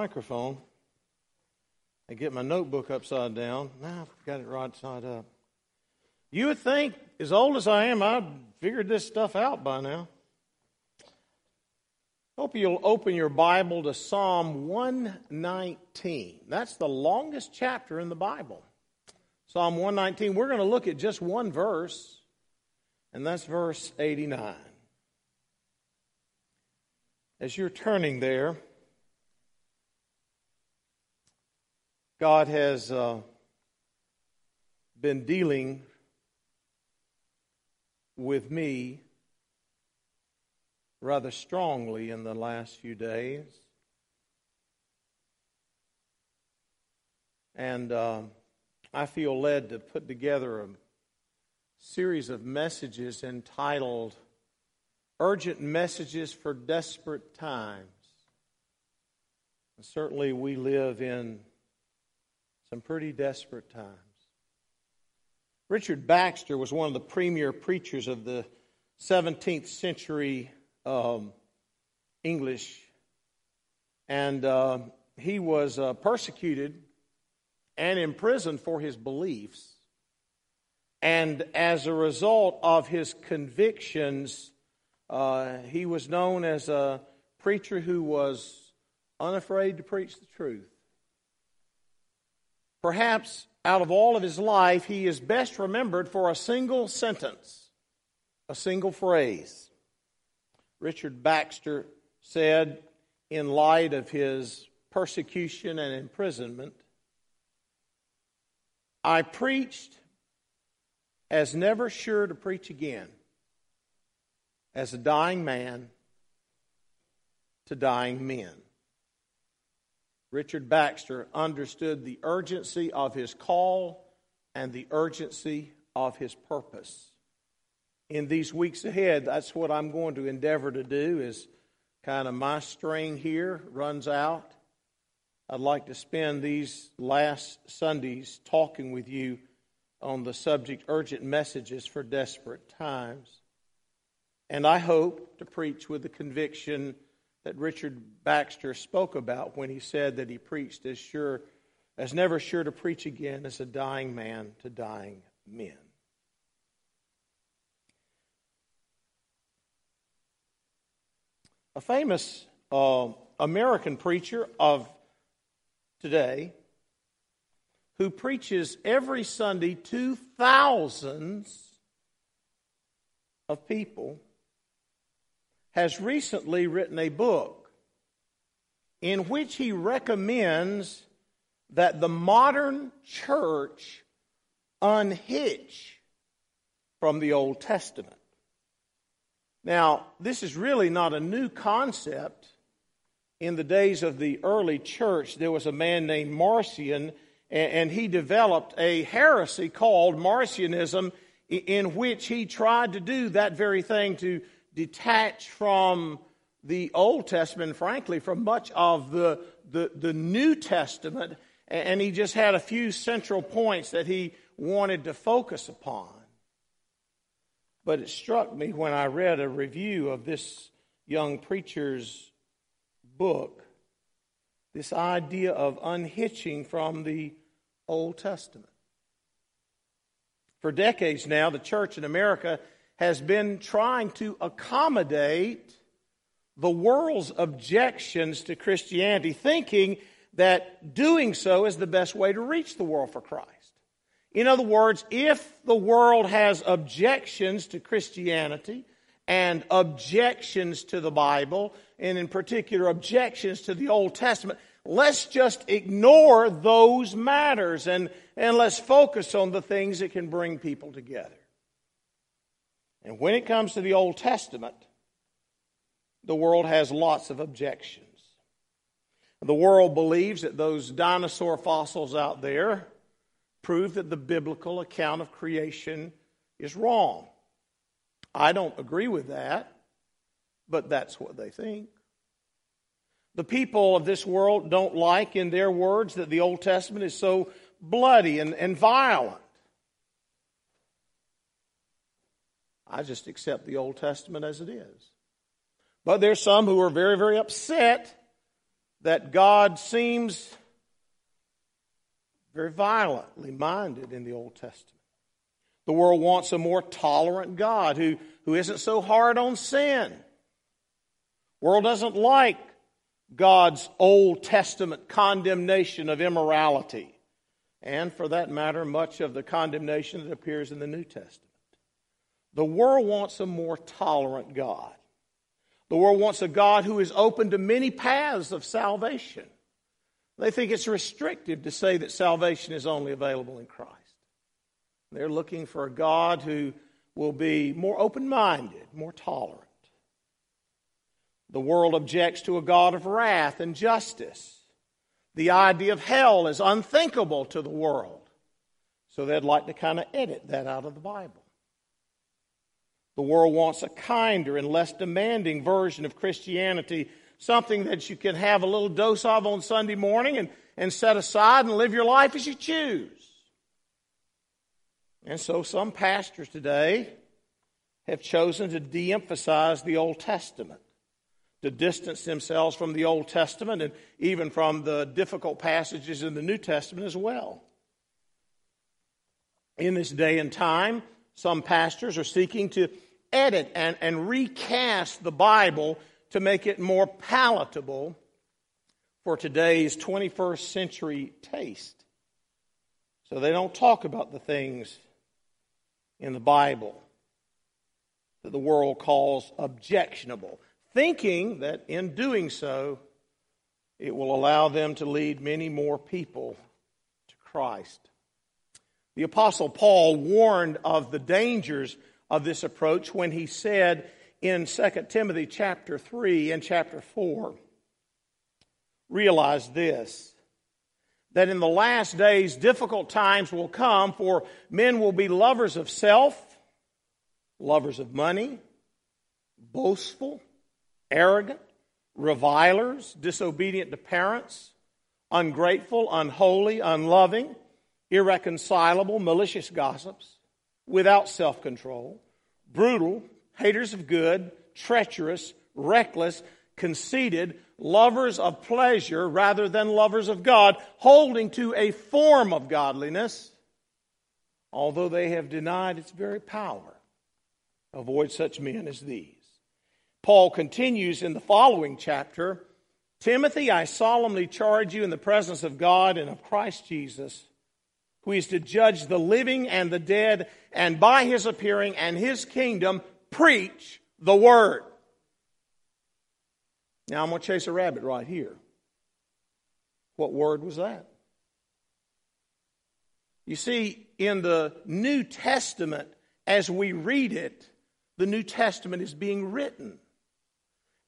microphone. I get my notebook upside down. Now I've got it right side up. You would think, as old as I am, I've figured this stuff out by now. Hope you'll open your Bible to Psalm 119. That's the longest chapter in the Bible. Psalm 119. We're going to look at just one verse, and that's verse 89. As you're turning there, God has uh, been dealing with me rather strongly in the last few days. And uh, I feel led to put together a series of messages entitled Urgent Messages for Desperate Times. And certainly, we live in some pretty desperate times. Richard Baxter was one of the premier preachers of the 17th century um, English, and uh, he was uh, persecuted and imprisoned for his beliefs. And as a result of his convictions, uh, he was known as a preacher who was unafraid to preach the truth. Perhaps out of all of his life, he is best remembered for a single sentence, a single phrase. Richard Baxter said, in light of his persecution and imprisonment, I preached as never sure to preach again, as a dying man to dying men. Richard Baxter understood the urgency of his call and the urgency of his purpose in these weeks ahead, that's what I'm going to endeavor to do is kind of my string here runs out. I'd like to spend these last Sundays talking with you on the subject urgent messages for desperate times. And I hope to preach with the conviction that Richard Baxter spoke about when he said that he preached as sure as never sure to preach again as a dying man to dying men. A famous uh, American preacher of today who preaches every Sunday to thousands of people has recently written a book in which he recommends that the modern church unhitch from the Old Testament. Now, this is really not a new concept. In the days of the early church, there was a man named Marcion, and he developed a heresy called Marcionism, in which he tried to do that very thing to detach from the Old Testament, frankly, from much of the, the, the New Testament, and he just had a few central points that he wanted to focus upon. But it struck me when I read a review of this young preacher's book this idea of unhitching from the Old Testament. For decades now, the church in America has been trying to accommodate the world's objections to Christianity, thinking that doing so is the best way to reach the world for Christ. In other words, if the world has objections to Christianity and objections to the Bible, and in particular objections to the Old Testament, let's just ignore those matters and, and let's focus on the things that can bring people together. And when it comes to the Old Testament, the world has lots of objections. The world believes that those dinosaur fossils out there prove that the biblical account of creation is wrong. I don't agree with that, but that's what they think. The people of this world don't like, in their words, that the Old Testament is so bloody and, and violent. I just accept the Old Testament as it is. But there's some who are very, very upset that God seems very violently minded in the Old Testament. The world wants a more tolerant God who, who isn't so hard on sin. World doesn't like God's Old Testament condemnation of immorality, and for that matter, much of the condemnation that appears in the New Testament. The world wants a more tolerant God. The world wants a God who is open to many paths of salvation. They think it's restrictive to say that salvation is only available in Christ. They're looking for a God who will be more open minded, more tolerant. The world objects to a God of wrath and justice. The idea of hell is unthinkable to the world. So they'd like to kind of edit that out of the Bible. The world wants a kinder and less demanding version of Christianity, something that you can have a little dose of on Sunday morning and, and set aside and live your life as you choose. And so some pastors today have chosen to de emphasize the Old Testament, to distance themselves from the Old Testament and even from the difficult passages in the New Testament as well. In this day and time, some pastors are seeking to edit and, and recast the Bible to make it more palatable for today's 21st century taste. So they don't talk about the things in the Bible that the world calls objectionable, thinking that in doing so, it will allow them to lead many more people to Christ. The Apostle Paul warned of the dangers of this approach when he said in 2 Timothy chapter 3 and chapter 4, realize this that in the last days difficult times will come for men will be lovers of self lovers of money boastful arrogant revilers disobedient to parents ungrateful unholy unloving irreconcilable malicious gossips without self control, brutal, haters of good, treacherous, reckless, conceited, lovers of pleasure rather than lovers of God, holding to a form of godliness, although they have denied its very power. Avoid such men as these. Paul continues in the following chapter Timothy, I solemnly charge you in the presence of God and of Christ Jesus who is to judge the living and the dead, and by his appearing and his kingdom, preach the word. Now I'm going to chase a rabbit right here. What word was that? You see, in the New Testament, as we read it, the New Testament is being written.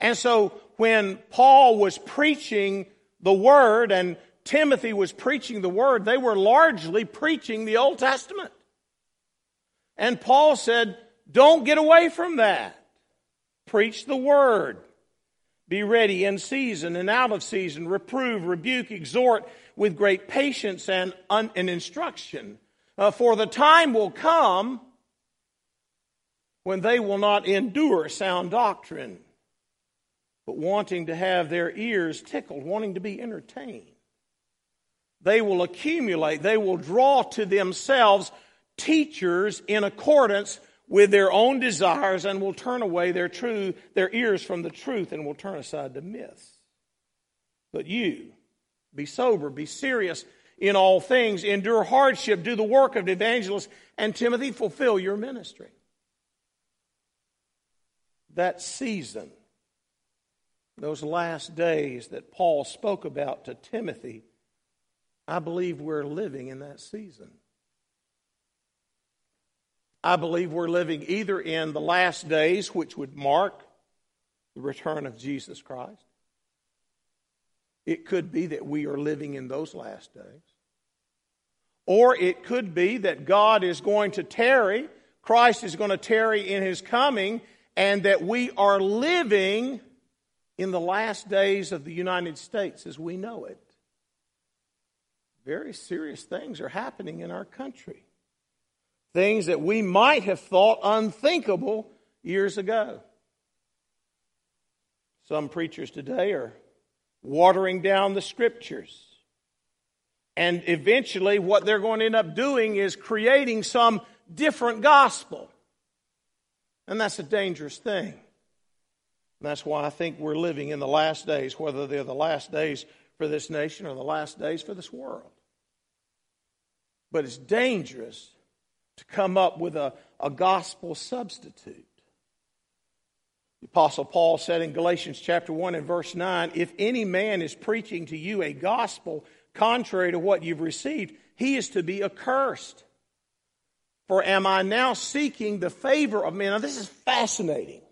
And so when Paul was preaching the word and Timothy was preaching the word, they were largely preaching the Old Testament. And Paul said, don't get away from that. Preach the word. Be ready in season and out of season. Reprove, rebuke, exhort with great patience and, un- and instruction. Uh, for the time will come when they will not endure sound doctrine, but wanting to have their ears tickled, wanting to be entertained they will accumulate, they will draw to themselves teachers in accordance with their own desires and will turn away their true their ears from the truth and will turn aside to myths. But you be sober, be serious in all things, endure hardship, do the work of the evangelist, and Timothy, fulfill your ministry. That season, those last days that Paul spoke about to Timothy, I believe we're living in that season. I believe we're living either in the last days, which would mark the return of Jesus Christ. It could be that we are living in those last days. Or it could be that God is going to tarry, Christ is going to tarry in his coming, and that we are living in the last days of the United States as we know it very serious things are happening in our country. Things that we might have thought unthinkable years ago. Some preachers today are watering down the scriptures. And eventually, what they're going to end up doing is creating some different gospel. And that's a dangerous thing. And that's why I think we're living in the last days, whether they're the last days for this nation or the last days for this world. But it's dangerous to come up with a, a gospel substitute. The Apostle Paul said in Galatians chapter 1 and verse 9 if any man is preaching to you a gospel contrary to what you've received, he is to be accursed. For am I now seeking the favor of men? Now, this is fascinating.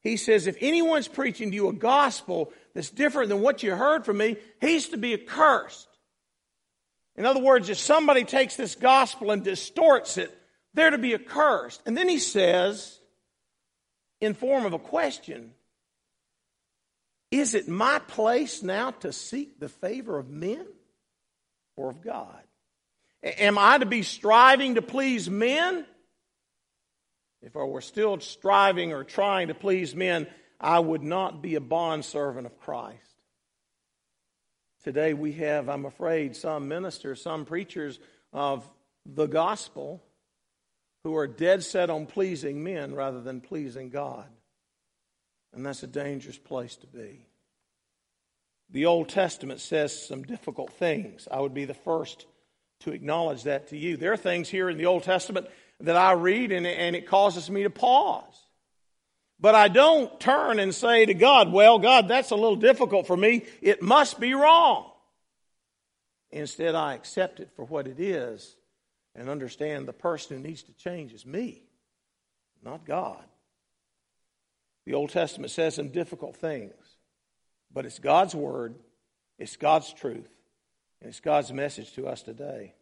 He says, if anyone's preaching to you a gospel that's different than what you heard from me, he's to be accursed. In other words, if somebody takes this gospel and distorts it, they're to be accursed. And then he says, in form of a question, is it my place now to seek the favor of men? or of God? Am I to be striving to please men? If I were still striving or trying to please men, I would not be a bondservant of Christ. Today we have, I'm afraid, some ministers, some preachers of the gospel who are dead set on pleasing men rather than pleasing God. And that's a dangerous place to be. The Old Testament says some difficult things. I would be the first to acknowledge that to you. There are things here in the Old Testament that I read and, and it causes me to pause. But I don't turn and say to God, well, God, that's a little difficult for me. It must be wrong. Instead, I accept it for what it is and understand the person who needs to change is me, not God. The Old Testament says some difficult things. But it's God's word, it's God's truth, and it's God's message to us today.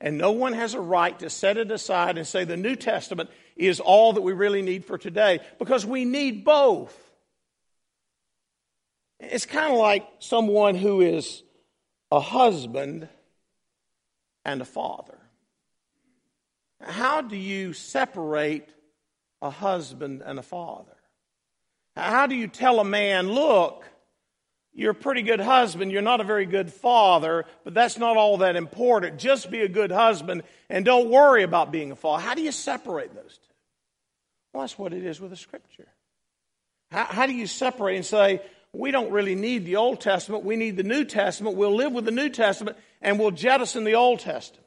And no one has a right to set it aside and say the New Testament is all that we really need for today because we need both. It's kind of like someone who is a husband and a father. How do you separate a husband and a father? How do you tell a man, look, you're a pretty good husband. You're not a very good father, but that's not all that important. Just be a good husband and don't worry about being a father. How do you separate those two? Well, that's what it is with the scripture. How, how do you separate and say, we don't really need the Old Testament, we need the New Testament. We'll live with the New Testament and we'll jettison the Old Testament.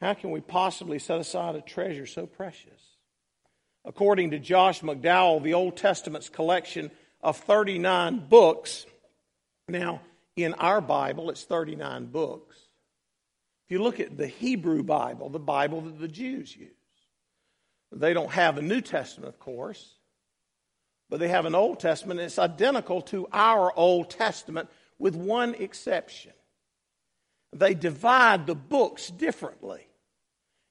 How can we possibly set aside a treasure so precious? According to Josh McDowell, the Old Testament's collection of 39 books. Now, in our Bible, it's 39 books. If you look at the Hebrew Bible, the Bible that the Jews use, they don't have a New Testament, of course, but they have an Old Testament. And it's identical to our Old Testament with one exception. They divide the books differently.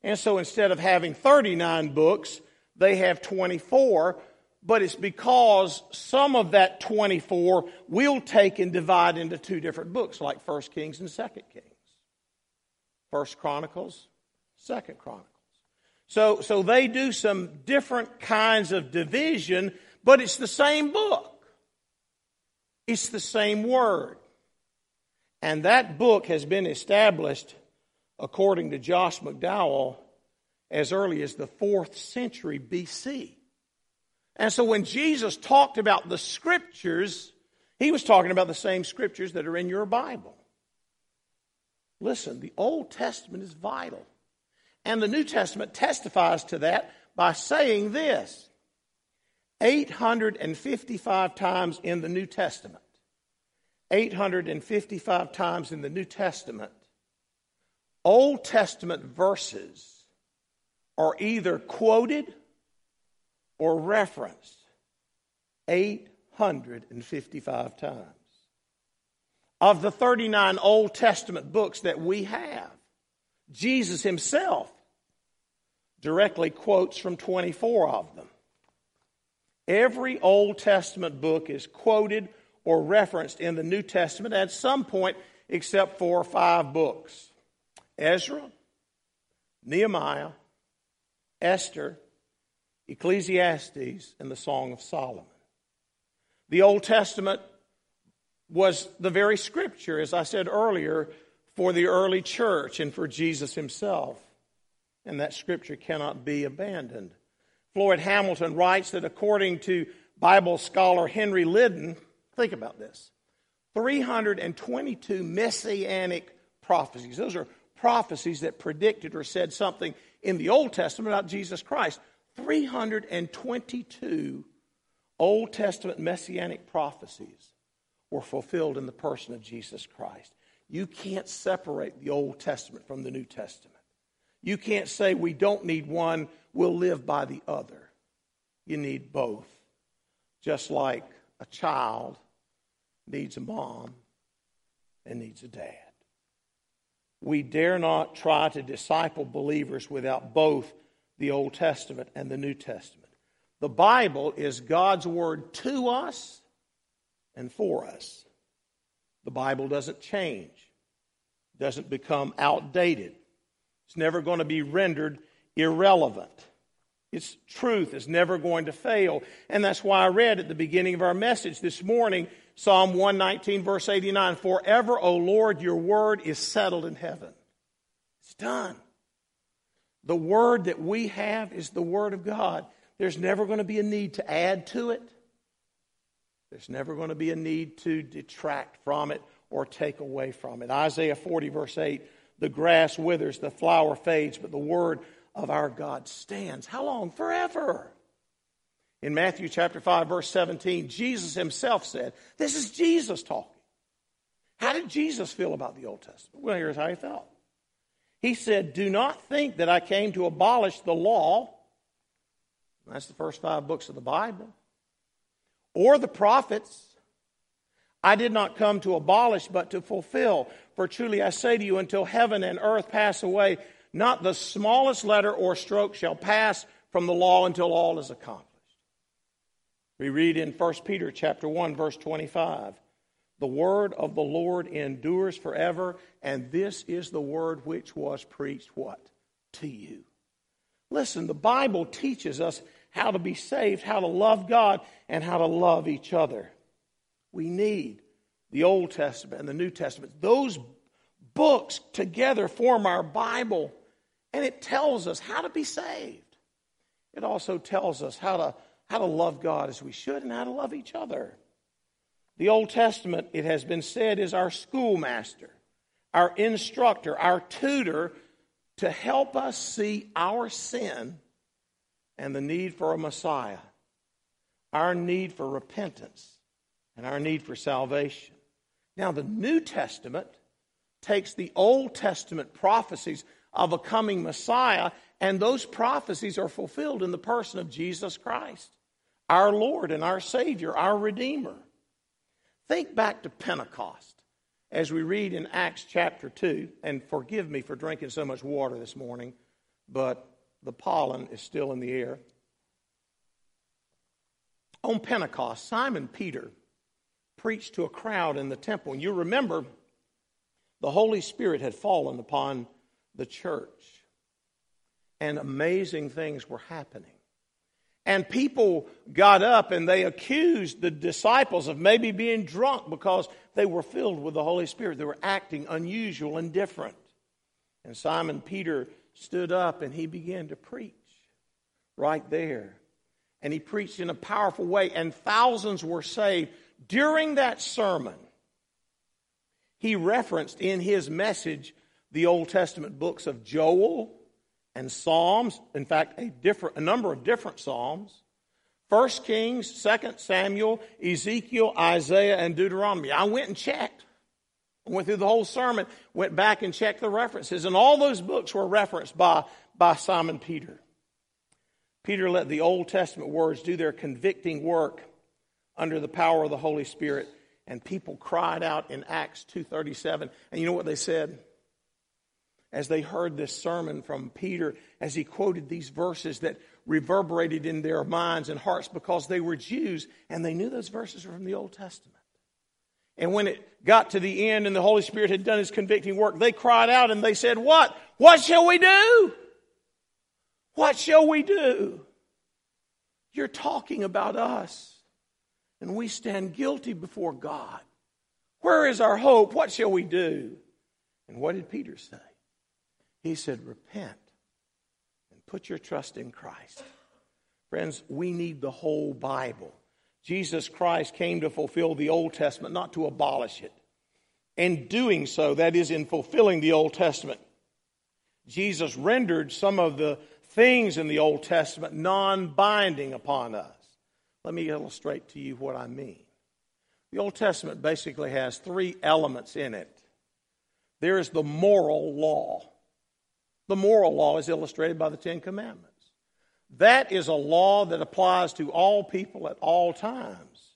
And so instead of having 39 books, they have 24 but it's because some of that 24 we'll take and divide into two different books, like 1 Kings and 2 Kings. First Chronicles, Second Chronicles. So, so they do some different kinds of division, but it's the same book. It's the same word. And that book has been established, according to Josh McDowell, as early as the fourth century BC. And so when Jesus talked about the scriptures, he was talking about the same scriptures that are in your Bible. Listen, the Old Testament is vital. And the New Testament testifies to that by saying this 855 times in the New Testament. 855 times in the New Testament, Old Testament verses are either quoted or referenced 855 times. Of the 39 Old Testament books that we have, Jesus himself directly quotes from 24 of them. Every Old Testament book is quoted or referenced in the New Testament at some point, except for five books Ezra, Nehemiah, Esther, Ecclesiastes, and the Song of Solomon. The Old Testament was the very scripture, as I said earlier, for the early church and for Jesus himself. And that scripture cannot be abandoned. Floyd Hamilton writes that according to Bible scholar Henry Liddon, think about this 322 messianic prophecies. Those are prophecies that predicted or said something in the Old Testament about Jesus Christ. 322 Old Testament messianic prophecies were fulfilled in the person of Jesus Christ. You can't separate the Old Testament from the New Testament. You can't say we don't need one, we'll live by the other. You need both. Just like a child needs a mom and needs a dad. We dare not try to disciple believers without both the Old Testament and the New Testament. The Bible is God's word to us and for us. The Bible doesn't change, doesn't become outdated. It's never going to be rendered irrelevant. Its truth is never going to fail. And that's why I read at the beginning of our message this morning Psalm 119, verse 89 Forever, O Lord, your word is settled in heaven. It's done. The word that we have is the word of God. There's never going to be a need to add to it. There's never going to be a need to detract from it or take away from it. Isaiah 40, verse 8 the grass withers, the flower fades, but the word of our God stands. How long? Forever. In Matthew chapter 5, verse 17, Jesus himself said, This is Jesus talking. How did Jesus feel about the Old Testament? Well, here's how he felt. He said, Do not think that I came to abolish the law. That's the first five books of the Bible. Or the prophets. I did not come to abolish, but to fulfill. For truly I say to you, until heaven and earth pass away, not the smallest letter or stroke shall pass from the law until all is accomplished. We read in 1 Peter chapter 1 verse 25, the word of the Lord endures forever, and this is the word which was preached what? To you. Listen, the Bible teaches us how to be saved, how to love God, and how to love each other. We need the Old Testament and the New Testament. Those books together form our Bible, and it tells us how to be saved. It also tells us how to, how to love God as we should and how to love each other. The Old Testament, it has been said, is our schoolmaster, our instructor, our tutor to help us see our sin and the need for a Messiah, our need for repentance, and our need for salvation. Now, the New Testament takes the Old Testament prophecies of a coming Messiah, and those prophecies are fulfilled in the person of Jesus Christ, our Lord and our Savior, our Redeemer. Think back to Pentecost as we read in Acts chapter 2, and forgive me for drinking so much water this morning, but the pollen is still in the air. On Pentecost, Simon Peter preached to a crowd in the temple. And you remember, the Holy Spirit had fallen upon the church, and amazing things were happening. And people got up and they accused the disciples of maybe being drunk because they were filled with the Holy Spirit. They were acting unusual and different. And Simon Peter stood up and he began to preach right there. And he preached in a powerful way, and thousands were saved during that sermon, he referenced in his message the Old Testament books of Joel and Psalms, in fact, a, different, a number of different Psalms. 1 Kings, 2 Samuel, Ezekiel, Isaiah, and Deuteronomy. I went and checked. I went through the whole sermon, went back and checked the references, and all those books were referenced by, by Simon Peter. Peter let the Old Testament words do their convicting work under the power of the Holy Spirit. And people cried out in Acts 2.37. And you know what they said? As they heard this sermon from Peter, as he quoted these verses that reverberated in their minds and hearts because they were Jews and they knew those verses were from the Old Testament. And when it got to the end and the Holy Spirit had done his convicting work, they cried out and they said, What? What shall we do? What shall we do? You're talking about us and we stand guilty before God. Where is our hope? What shall we do? And what did Peter say? He said, Repent and put your trust in Christ. Friends, we need the whole Bible. Jesus Christ came to fulfill the Old Testament, not to abolish it. And doing so, that is, in fulfilling the Old Testament, Jesus rendered some of the things in the Old Testament non binding upon us. Let me illustrate to you what I mean. The Old Testament basically has three elements in it there is the moral law. The moral law is illustrated by the Ten Commandments. That is a law that applies to all people at all times.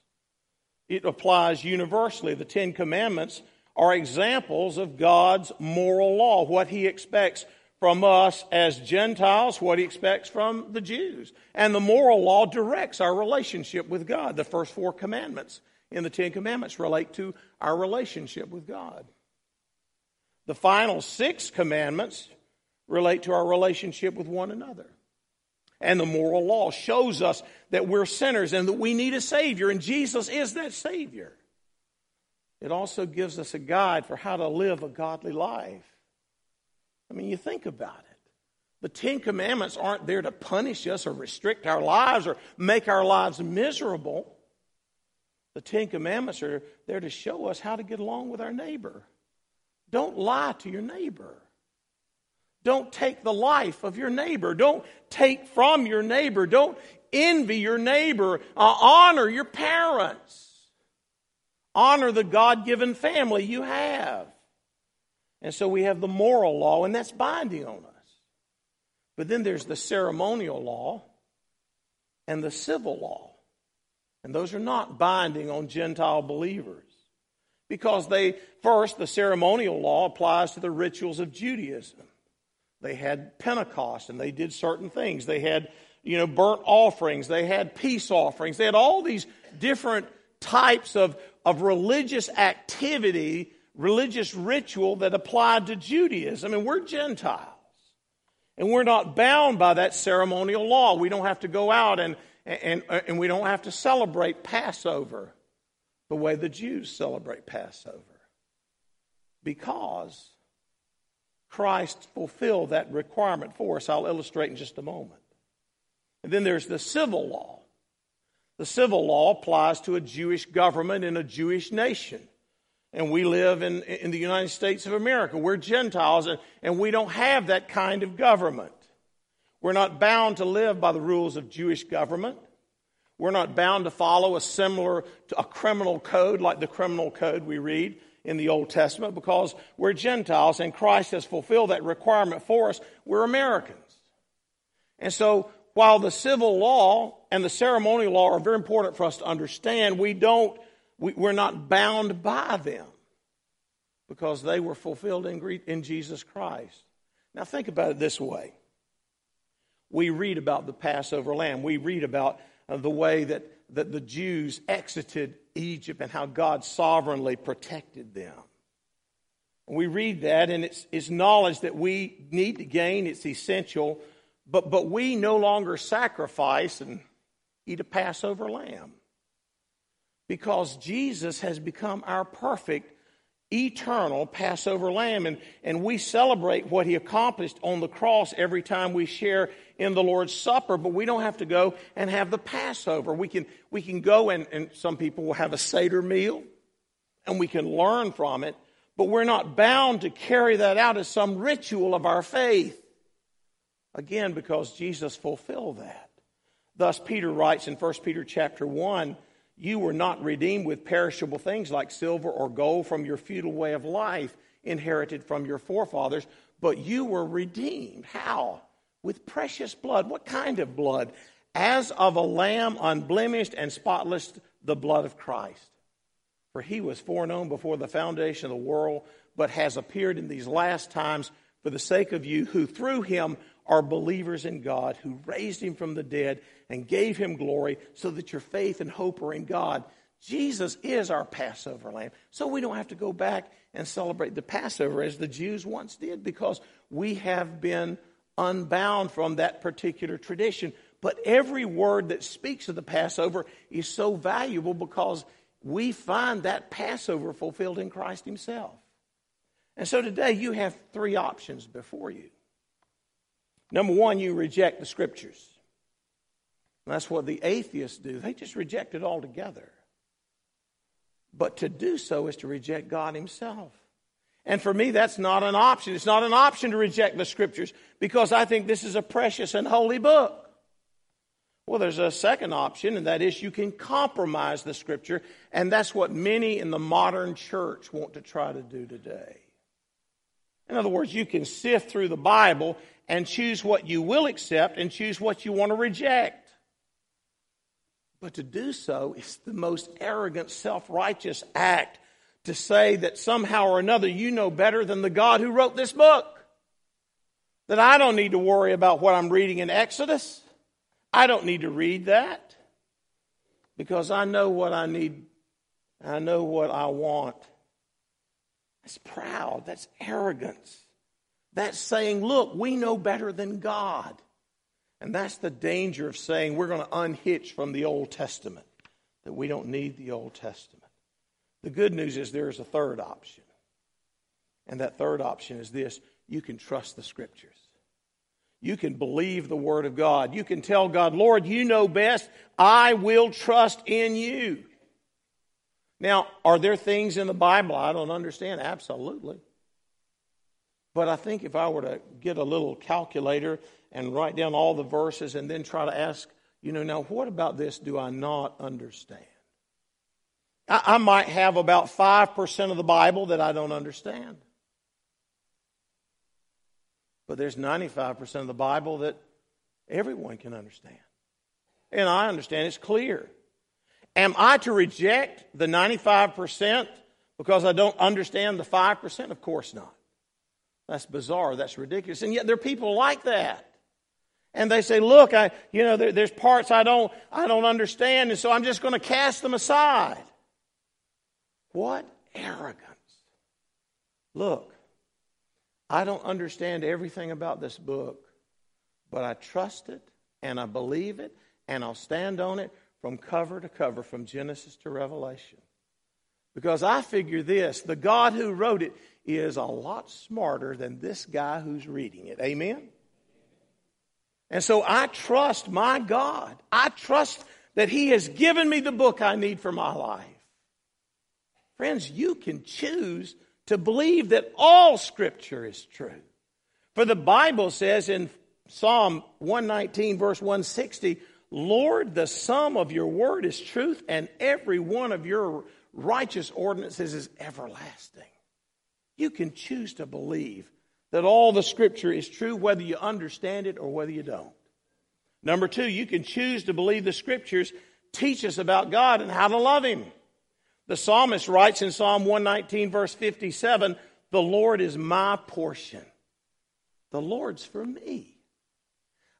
It applies universally. The Ten Commandments are examples of God's moral law, what He expects from us as Gentiles, what He expects from the Jews. And the moral law directs our relationship with God. The first four commandments in the Ten Commandments relate to our relationship with God. The final six commandments relate to our relationship with one another. And the moral law shows us that we're sinners and that we need a Savior, and Jesus is that Savior. It also gives us a guide for how to live a godly life. I mean, you think about it. The Ten Commandments aren't there to punish us or restrict our lives or make our lives miserable. The Ten Commandments are there to show us how to get along with our neighbor. Don't lie to your neighbor. Don't take the life of your neighbor. Don't take from your neighbor. Don't envy your neighbor. Uh, honor your parents. Honor the God given family you have. And so we have the moral law, and that's binding on us. But then there's the ceremonial law and the civil law. And those are not binding on Gentile believers. Because they, first, the ceremonial law applies to the rituals of Judaism. They had Pentecost and they did certain things. They had, you know, burnt offerings. They had peace offerings. They had all these different types of, of religious activity, religious ritual that applied to Judaism. And we're Gentiles. And we're not bound by that ceremonial law. We don't have to go out and, and, and we don't have to celebrate Passover the way the Jews celebrate Passover. Because Christ fulfilled that requirement for us. I'll illustrate in just a moment. And then there's the civil law. The civil law applies to a Jewish government in a Jewish nation. And we live in, in the United States of America. We're Gentiles, and, and we don't have that kind of government. We're not bound to live by the rules of Jewish government. We're not bound to follow a similar a criminal code like the criminal code we read in the Old Testament because we're Gentiles and Christ has fulfilled that requirement for us. We're Americans. And so while the civil law and the ceremonial law are very important for us to understand, we don't, we, we're not bound by them because they were fulfilled in, in Jesus Christ. Now think about it this way. We read about the Passover lamb. We read about uh, the way that, that the Jews exited Egypt and how God sovereignly protected them. We read that, and it's, it's knowledge that we need to gain, it's essential, but, but we no longer sacrifice and eat a Passover lamb. Because Jesus has become our perfect eternal Passover lamb. And, and we celebrate what he accomplished on the cross every time we share in the Lord's Supper, but we don't have to go and have the Passover. We can, we can go and, and some people will have a Seder meal and we can learn from it, but we're not bound to carry that out as some ritual of our faith. Again, because Jesus fulfilled that. Thus, Peter writes in 1 Peter chapter 1 you were not redeemed with perishable things like silver or gold from your futile way of life inherited from your forefathers, but you were redeemed. How? With precious blood. What kind of blood? As of a lamb unblemished and spotless, the blood of Christ. For he was foreknown before the foundation of the world, but has appeared in these last times for the sake of you, who through him are believers in God, who raised him from the dead and gave him glory, so that your faith and hope are in God. Jesus is our Passover lamb. So we don't have to go back and celebrate the Passover as the Jews once did because we have been unbound from that particular tradition. But every word that speaks of the Passover is so valuable because we find that Passover fulfilled in Christ Himself. And so today you have three options before you. Number one, you reject the scriptures. That's what the atheists do. They just reject it altogether. But to do so is to reject God Himself. And for me, that's not an option. It's not an option to reject the scriptures because I think this is a precious and holy book. Well, there's a second option, and that is you can compromise the scripture, and that's what many in the modern church want to try to do today. In other words, you can sift through the Bible and choose what you will accept and choose what you want to reject. But to do so is the most arrogant, self righteous act to say that somehow or another you know better than the God who wrote this book. That I don't need to worry about what I'm reading in Exodus. I don't need to read that because I know what I need. I know what I want. That's proud. That's arrogance. That's saying, look, we know better than God. And that's the danger of saying we're going to unhitch from the Old Testament, that we don't need the Old Testament. The good news is there is a third option. And that third option is this you can trust the Scriptures. You can believe the Word of God. You can tell God, Lord, you know best. I will trust in you. Now, are there things in the Bible I don't understand? Absolutely. But I think if I were to get a little calculator and write down all the verses and then try to ask, you know, now what about this do I not understand? I, I might have about 5% of the Bible that I don't understand. But there's 95% of the Bible that everyone can understand. And I understand it's clear. Am I to reject the 95% because I don't understand the 5%? Of course not. That's bizarre. That's ridiculous. And yet there are people like that. And they say, look, I, you know, there, there's parts I don't, I don't understand, and so I'm just going to cast them aside. What arrogance. Look, I don't understand everything about this book, but I trust it and I believe it and I'll stand on it from cover to cover, from Genesis to Revelation. Because I figure this the God who wrote it is a lot smarter than this guy who's reading it. Amen? And so I trust my God. I trust that He has given me the book I need for my life. Friends, you can choose to believe that all Scripture is true. For the Bible says in Psalm 119, verse 160, Lord, the sum of your word is truth, and every one of your righteous ordinances is everlasting. You can choose to believe that all the Scripture is true, whether you understand it or whether you don't. Number two, you can choose to believe the Scriptures teach us about God and how to love Him. The psalmist writes in Psalm 119, verse 57 The Lord is my portion, the Lord's for me.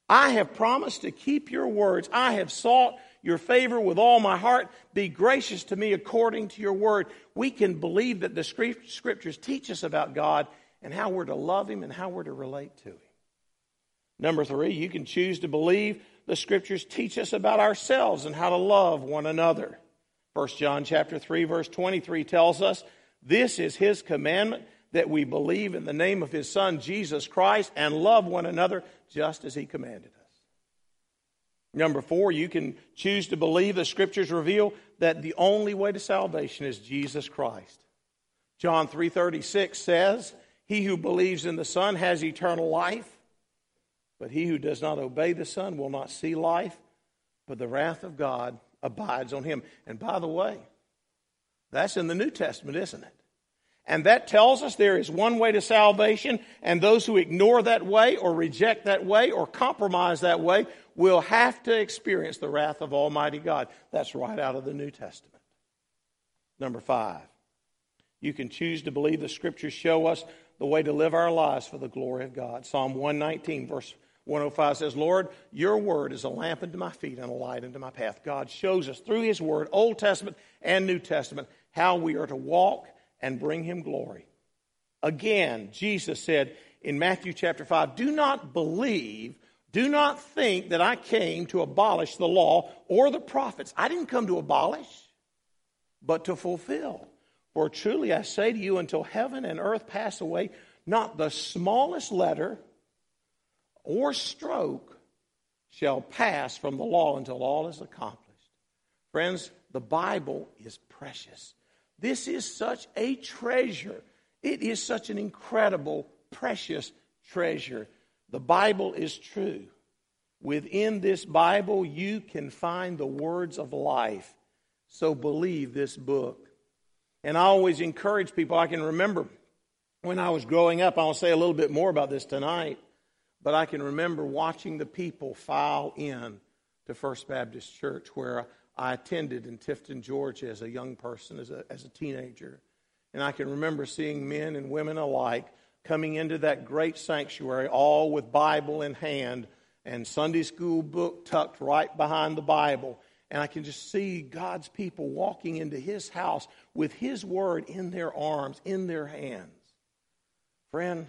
I have promised to keep your words. I have sought your favor with all my heart. Be gracious to me according to your word. We can believe that the scriptures teach us about God and how we're to love him and how we're to relate to him. Number three, you can choose to believe the scriptures teach us about ourselves and how to love one another. 1 John chapter 3 verse 23 tells us, this is his commandment that we believe in the name of his son Jesus Christ and love one another just as he commanded. Number 4, you can choose to believe the scriptures reveal that the only way to salvation is Jesus Christ. John 3:36 says, "He who believes in the Son has eternal life, but he who does not obey the Son will not see life, but the wrath of God abides on him. And by the way, that's in the New Testament, isn't it? And that tells us there is one way to salvation, and those who ignore that way or reject that way or compromise that way will have to experience the wrath of Almighty God. That's right out of the New Testament. Number five, you can choose to believe the scriptures show us the way to live our lives for the glory of God. Psalm 119, verse 105 says, Lord, your word is a lamp unto my feet and a light unto my path. God shows us through his word, Old Testament and New Testament, how we are to walk and bring him glory. Again, Jesus said in Matthew chapter 5, Do not believe, do not think that I came to abolish the law or the prophets. I didn't come to abolish, but to fulfill. For truly I say to you, until heaven and earth pass away, not the smallest letter or stroke shall pass from the law until all is accomplished. Friends, the Bible is precious. This is such a treasure. It is such an incredible, precious treasure. The Bible is true. Within this Bible, you can find the words of life. So believe this book. And I always encourage people, I can remember when I was growing up, I'll say a little bit more about this tonight, but I can remember watching the people file in to First Baptist Church where I attended in Tifton, Georgia as a young person, as a, as a teenager. And I can remember seeing men and women alike coming into that great sanctuary, all with Bible in hand and Sunday school book tucked right behind the Bible. And I can just see God's people walking into His house with His word in their arms, in their hands. Friend,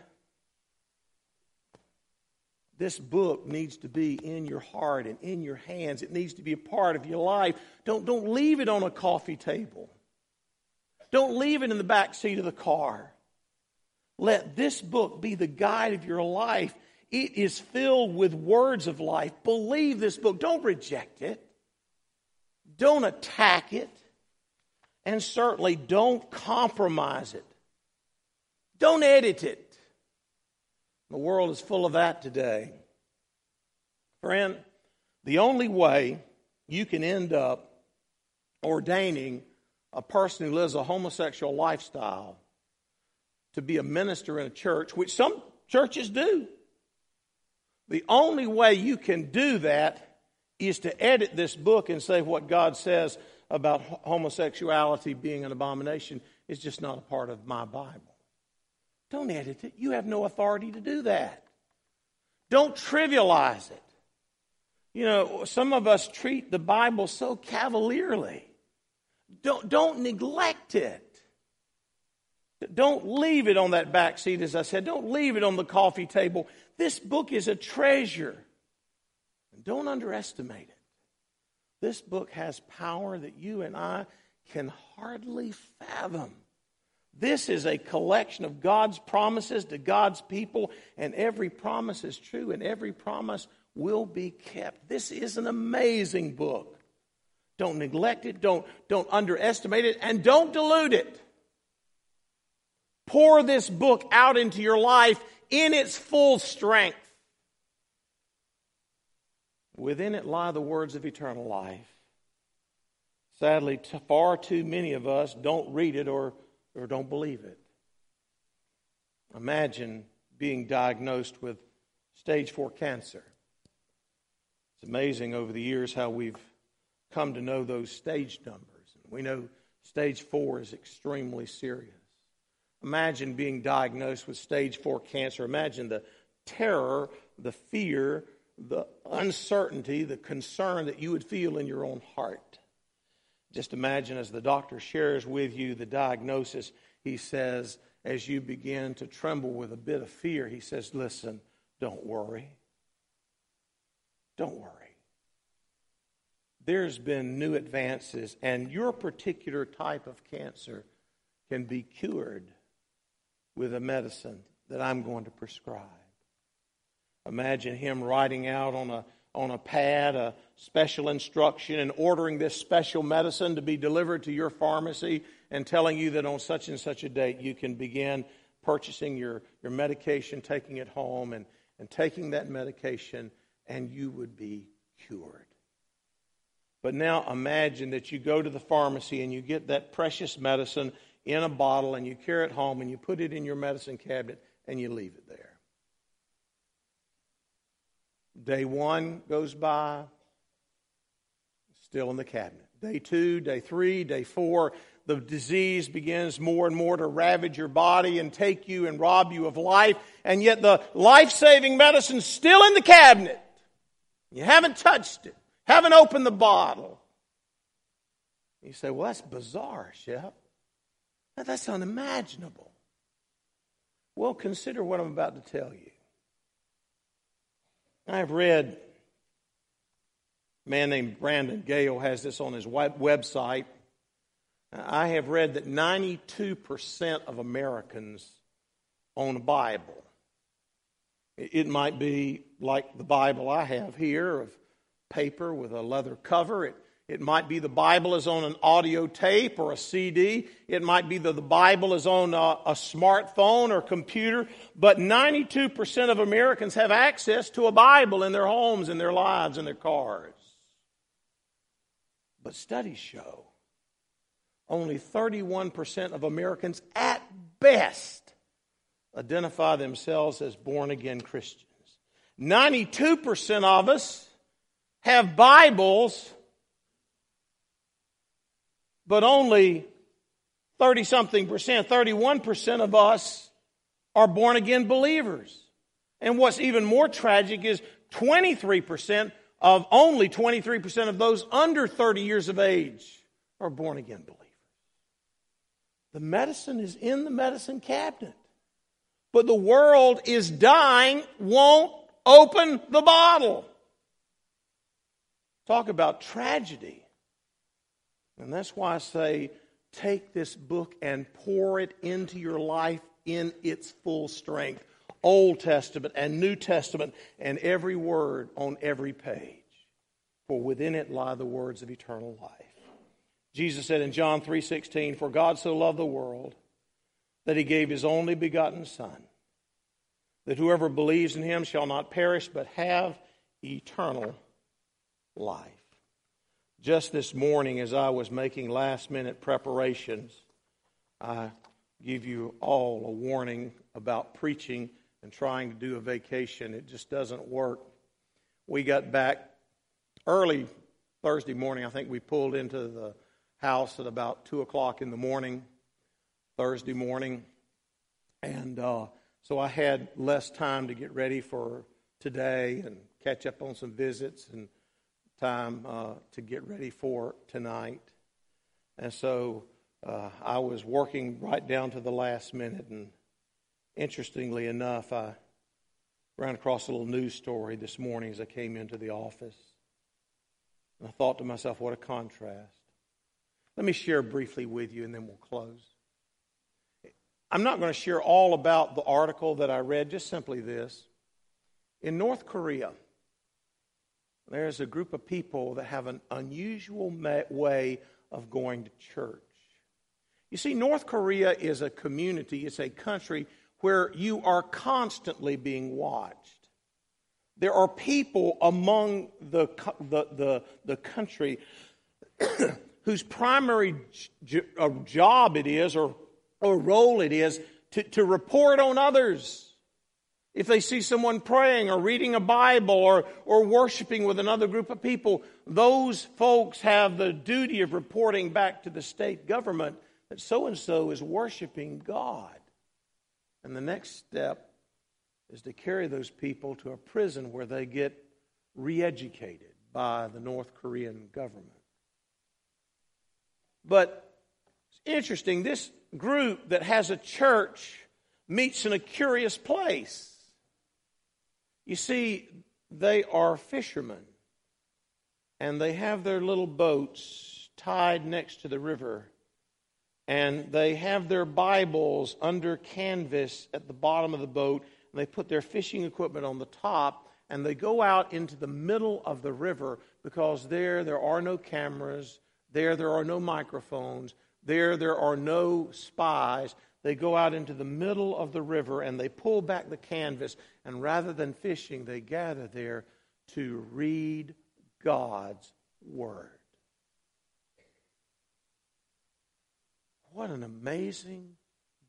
this book needs to be in your heart and in your hands. It needs to be a part of your life. Don't, don't leave it on a coffee table. Don't leave it in the back seat of the car. Let this book be the guide of your life. It is filled with words of life. Believe this book. Don't reject it. Don't attack it. And certainly don't compromise it. Don't edit it. The world is full of that today. Friend, the only way you can end up ordaining a person who lives a homosexual lifestyle to be a minister in a church, which some churches do, the only way you can do that is to edit this book and say what God says about homosexuality being an abomination is just not a part of my Bible. Don't edit it. You have no authority to do that. Don't trivialize it. You know, some of us treat the Bible so cavalierly. Don't, don't neglect it. Don't leave it on that back seat, as I said. Don't leave it on the coffee table. This book is a treasure. And don't underestimate it. This book has power that you and I can hardly fathom. This is a collection of God's promises to God's people, and every promise is true, and every promise will be kept. This is an amazing book. Don't neglect it, don't, don't underestimate it, and don't dilute it. Pour this book out into your life in its full strength. Within it lie the words of eternal life. Sadly, far too many of us don't read it or or don't believe it. Imagine being diagnosed with stage four cancer. It's amazing over the years how we've come to know those stage numbers. We know stage four is extremely serious. Imagine being diagnosed with stage four cancer. Imagine the terror, the fear, the uncertainty, the concern that you would feel in your own heart. Just imagine as the doctor shares with you the diagnosis, he says, as you begin to tremble with a bit of fear, he says, Listen, don't worry. Don't worry. There's been new advances, and your particular type of cancer can be cured with a medicine that I'm going to prescribe. Imagine him writing out on a on a pad a special instruction and ordering this special medicine to be delivered to your pharmacy and telling you that on such and such a date you can begin purchasing your, your medication, taking it home, and, and taking that medication, and you would be cured. But now imagine that you go to the pharmacy and you get that precious medicine in a bottle and you carry it home and you put it in your medicine cabinet and you leave it there. Day one goes by, still in the cabinet. Day two, day three, day four, the disease begins more and more to ravage your body and take you and rob you of life, and yet the life saving medicine's still in the cabinet. You haven't touched it, haven't opened the bottle. You say, Well, that's bizarre, Shep. That's unimaginable. Well, consider what I'm about to tell you. I've read, man named Brandon Gaille has this on his website. I have read that 92% of Americans own a Bible. It might be like the Bible I have here of paper with a leather cover. It, it might be the Bible is on an audio tape or a CD. It might be that the Bible is on a, a smartphone or computer. But 92% of Americans have access to a Bible in their homes, in their lives, in their cars. But studies show only 31% of Americans at best identify themselves as born again Christians. 92% of us have Bibles, but only 30 something percent, 31% of us are born again believers. And what's even more tragic is 23% of only 23% of those under 30 years of age are born again believers. The medicine is in the medicine cabinet. But the world is dying, won't open the bottle. Talk about tragedy. And that's why I say take this book and pour it into your life in its full strength. Old Testament and New Testament, and every word on every page. For within it lie the words of eternal life. Jesus said in John 3:16, "For God so loved the world that he gave his only begotten son, that whoever believes in him shall not perish but have eternal life." Just this morning as I was making last-minute preparations, I give you all a warning about preaching and trying to do a vacation. It just doesn't work. We got back early Thursday morning. I think we pulled into the house at about 2 o'clock in the morning, Thursday morning. And uh, so I had less time to get ready for today and catch up on some visits and time uh, to get ready for tonight. And so uh, I was working right down to the last minute. And interestingly enough, I ran across a little news story this morning as I came into the office. And I thought to myself, what a contrast. Let me share briefly with you and then we'll close. I'm not going to share all about the article that I read, just simply this. In North Korea, there's a group of people that have an unusual way of going to church. You see, North Korea is a community, it's a country where you are constantly being watched. There are people among the, the, the, the country whose primary uh, job it is or, or role it is to, to report on others. If they see someone praying or reading a Bible or, or worshiping with another group of people, those folks have the duty of reporting back to the state government that so and so is worshiping God. And the next step is to carry those people to a prison where they get re educated by the North Korean government. But it's interesting, this group that has a church meets in a curious place. You see, they are fishermen, and they have their little boats tied next to the river, and they have their Bibles under canvas at the bottom of the boat, and they put their fishing equipment on the top, and they go out into the middle of the river because there there are no cameras, there, there are no microphones. There, there are no spies. They go out into the middle of the river and they pull back the canvas. And rather than fishing, they gather there to read God's Word. What an amazing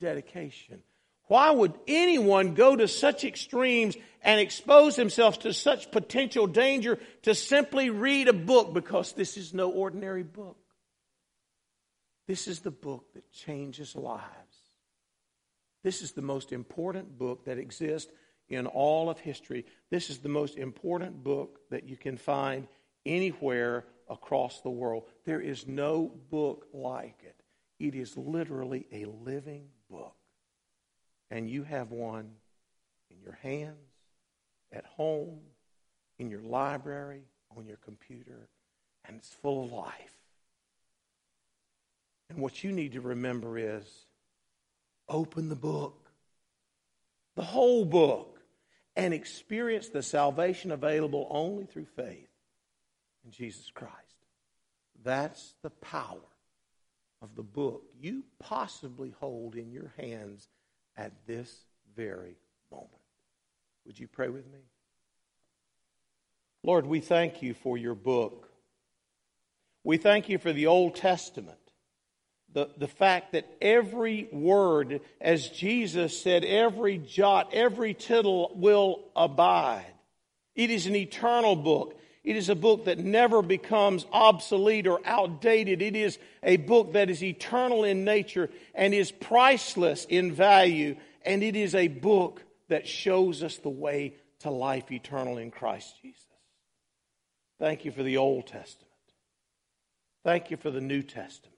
dedication. Why would anyone go to such extremes and expose themselves to such potential danger to simply read a book? Because this is no ordinary book. This is the book that changes lives. This is the most important book that exists in all of history. This is the most important book that you can find anywhere across the world. There is no book like it. It is literally a living book and you have one in your hands, at home, in your library, on your computer, and it's full of life. And what you need to remember is open the book, the whole book, and experience the salvation available only through faith in Jesus Christ. That's the power of the book you possibly hold in your hands at this very moment. Would you pray with me? Lord, we thank you for your book. We thank you for the Old Testament. The, the fact that every word, as Jesus said, every jot, every tittle will abide. It is an eternal book. It is a book that never becomes obsolete or outdated. It is a book that is eternal in nature and is priceless in value. And it is a book that shows us the way to life eternal in Christ Jesus. Thank you for the Old Testament. Thank you for the New Testament.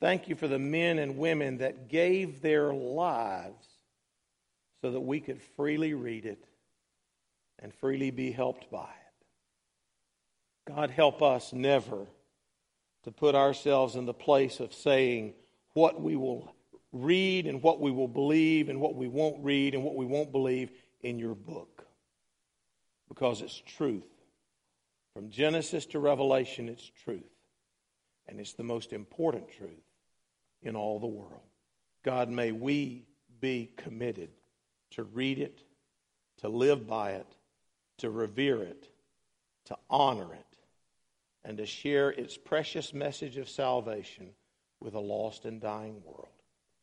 Thank you for the men and women that gave their lives so that we could freely read it and freely be helped by it. God, help us never to put ourselves in the place of saying what we will read and what we will believe and what we won't read and what we won't believe in your book. Because it's truth. From Genesis to Revelation, it's truth. And it's the most important truth in all the world. God, may we be committed to read it, to live by it, to revere it, to honor it, and to share its precious message of salvation with a lost and dying world.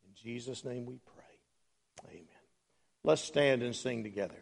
In Jesus' name we pray. Amen. Let's stand and sing together.